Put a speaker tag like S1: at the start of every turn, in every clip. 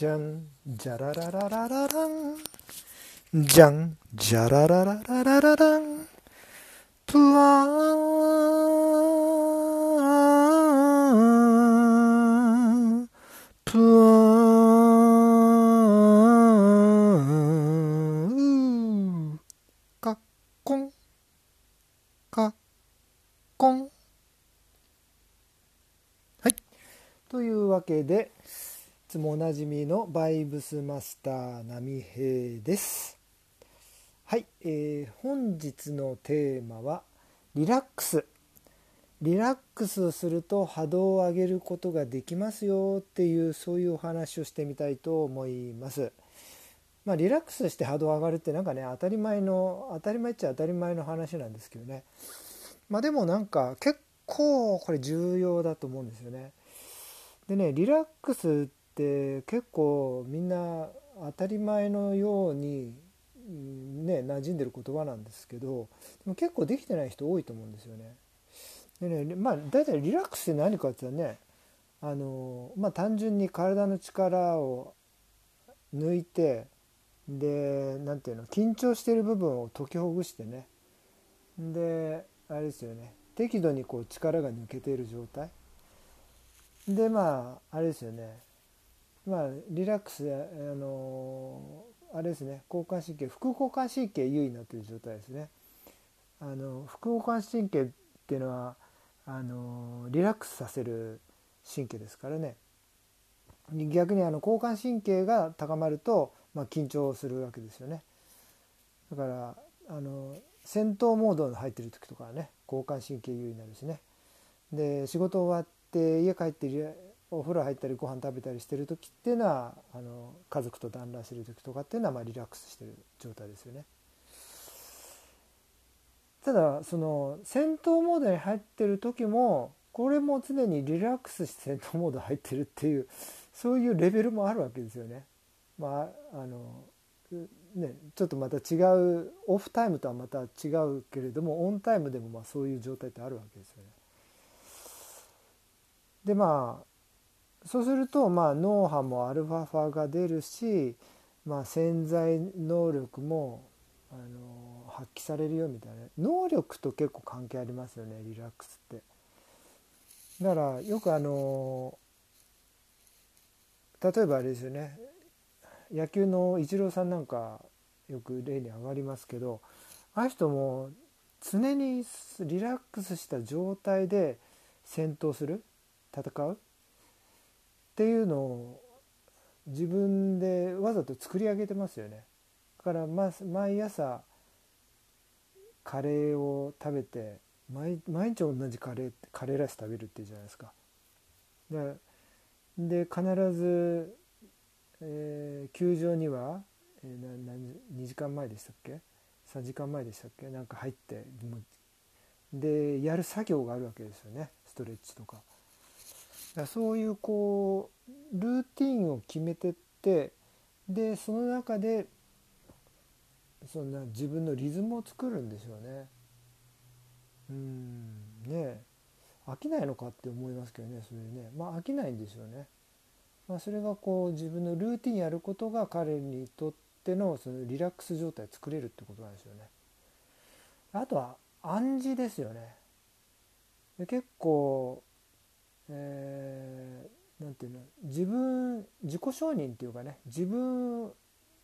S1: じゃんじゃららららららんじゃんじゃらららららららんプランプランかっこんかっこんはいというわけでつもおなじみのバイブスマスター波平です。はい、えー本日のテーマはリラックス。リラックスすると波動を上げることができますよっていうそういうお話をしてみたいと思います。まあリラックスして波動上がるってなんかね当たり前の当たり前っちゃ当たり前の話なんですけどね。まあでもなんか結構これ重要だと思うんですよね。でねリラックスって結構みんな当たり前のようにね馴染んでる言葉なんですけどでも結構できてない人多いと思うんですよね。でねまあ大体リラックスって何かって言ったらねあのまあ単純に体の力を抜いてで何ていうの緊張してる部分を解きほぐしてねであれですよね適度にこう力が抜けている状態でまああれですよねまあリラックスであのあれですね交感神経副交感神経優位になっている状態ですね。あの副交感神経っていうのはあのリラックスさせる神経ですからね。逆にあの交感神経が高まると、まあ、緊張するわけですよね。だからあの戦闘モードに入ってる時とかはね交感神経優位になるしね。で仕事終わって家帰ってお風呂入ったりご飯食べたりしてる時っていうのはあの家族と団らんしてる時とかっていうのはまあリラックスしてる状態ですよね。ただその戦闘モードに入ってる時もこれも常にリラックスして戦闘モード入ってるっていうそういうレベルもあるわけですよね。まああのね、ちょっとまた違うオフタイムとはまた違うけれどもオンタイムでもまあそういう状態ってあるわけですよね。でまあそうするとまあ脳波もアルファ波が出るし、まあ、潜在能力もあの発揮されるよみたいな。能力と結構関係ありますよねリラックスって。だからよくあの例えばあれですよね。野球のイチローさんなんかよく例に上がりますけどああいう人も常にリラックスした状態で戦闘する？戦う？っていうのを自分でわざと作り上げてますよね。だから毎朝カレーを食べて毎日同じカレーカレーライス食べるっていうじゃないですか。でで必ず、えー、球場には、えー、な2時間前でしたっけ？3時間前でしたっけ？なんか入ってでやる作業があるわけですよねストレッチとか。だそういうこうルーティンを決めてってでその中でそんな自分のリズムを作るんでしょうね。うんね飽きないのかって思いますけどねそれねまあ飽きないんでしょうね。まあ、それがこう自分のルーティンやることが彼にとってのそのリラックス状態を作れるってことなんですよね。あとは暗示ですよね。で結構えー、ていうの自分自己承認っていうかね自分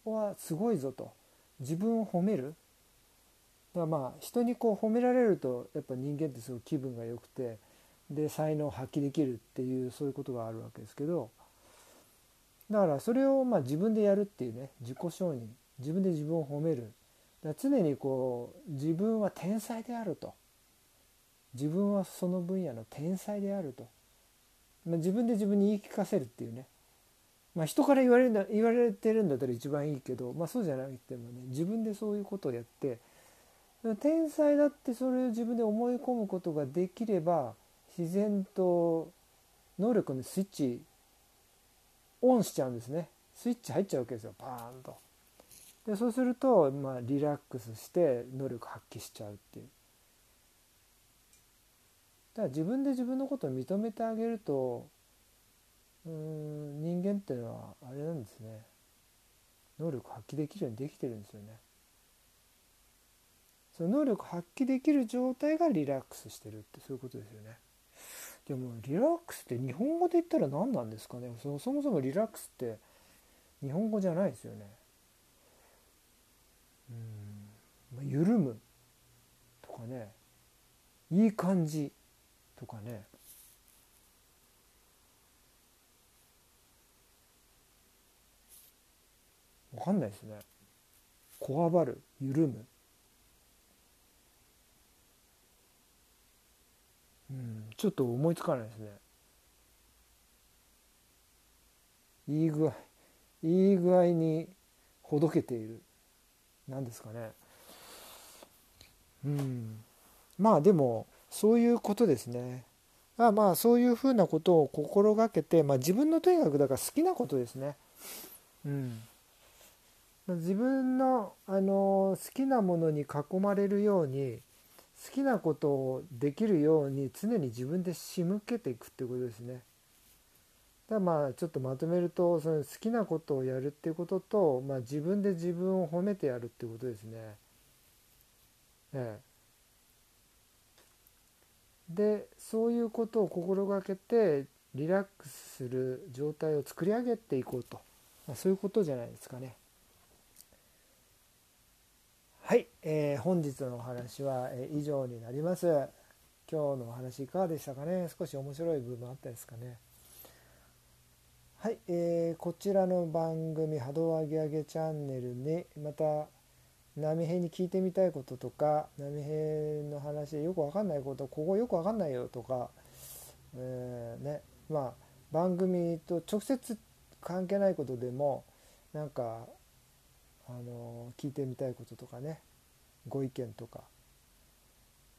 S1: はすごいぞと自分を褒める。だからまあ人にこう褒められるとやっぱ人間ってすごい気分が良くてで才能を発揮できるっていうそういうことがあるわけですけどだからそれをま自分でやるっていうね自己承認自分で自分を褒める。だ常にこう自分は天才であると自分はその分野の天才であると。まあ、自分で自分に言い聞かせるっていうね、まあ、人から言われるんだ言われてるんだったら一番いいけど、まあ、そうじゃなくてもね自分でそういうことをやって天才だってそれを自分で思い込むことができれば自然と能力のスイッチオンしちゃうんですねスイッチ入っちゃうわけですよパーンと。でそうすると、まあ、リラックスして能力発揮しちゃうっていう。だから自分で自分のことを認めてあげるとうん人間っていうのはあれなんですね。能力発揮できるようにできてるんですよね。その能力発揮できる状態がリラックスしてるってそういうことですよね。でもリラックスって日本語で言ったら何なんですかね。そもそもリラックスって日本語じゃないですよね。うんまあ緩むとかね。いい感じ。とかね。分かんないですね。こわばる緩む。うんちょっと思いつかないですね。いい具合いい具合にほどけている。何ですかね。うん。まあでもそういうことですねあまあそういうふうなことを心がけて、まあ、自分のとにかくだから好きなことですねうん自分のあの好きなものに囲まれるように好きなことをできるように常に自分で仕向けていくっていうことですね。だまあちょっとまとめるとその好きなことをやるっていうことと、まあ、自分で自分を褒めてやるっていうことですね。ええ、でそういうことを心がけてリラックスする状態を作り上げていこうと、まあ、そういうことじゃないですかね。はい、えー、本日のお話は、え以上になります。今日のお話いかがでしたかね？少し面白い部分あったですかね？はい、えー、こちらの番組「波動上げ上げチャンネルに」また波平に聞いてみたいこととか波平の話でよくわかんないことここよくわかんないよとか、えー、ね。まあ番組と直接関係ないことでもなんかあの聞いてみたいこととかね。ご意見とか。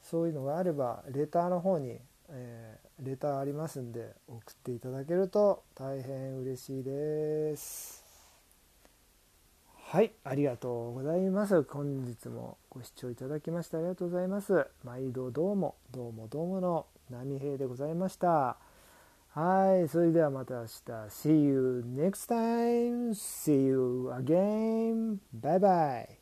S1: そういうのがあればレターの方に、えー、レターありますんで送っていただけると大変嬉しいです。はいありがとうございます本日もご視聴いただきましてありがとうございます毎度どうもどうもどうもの波平でございましたはい、それではまた明日。See you next time. See you again. Bye bye.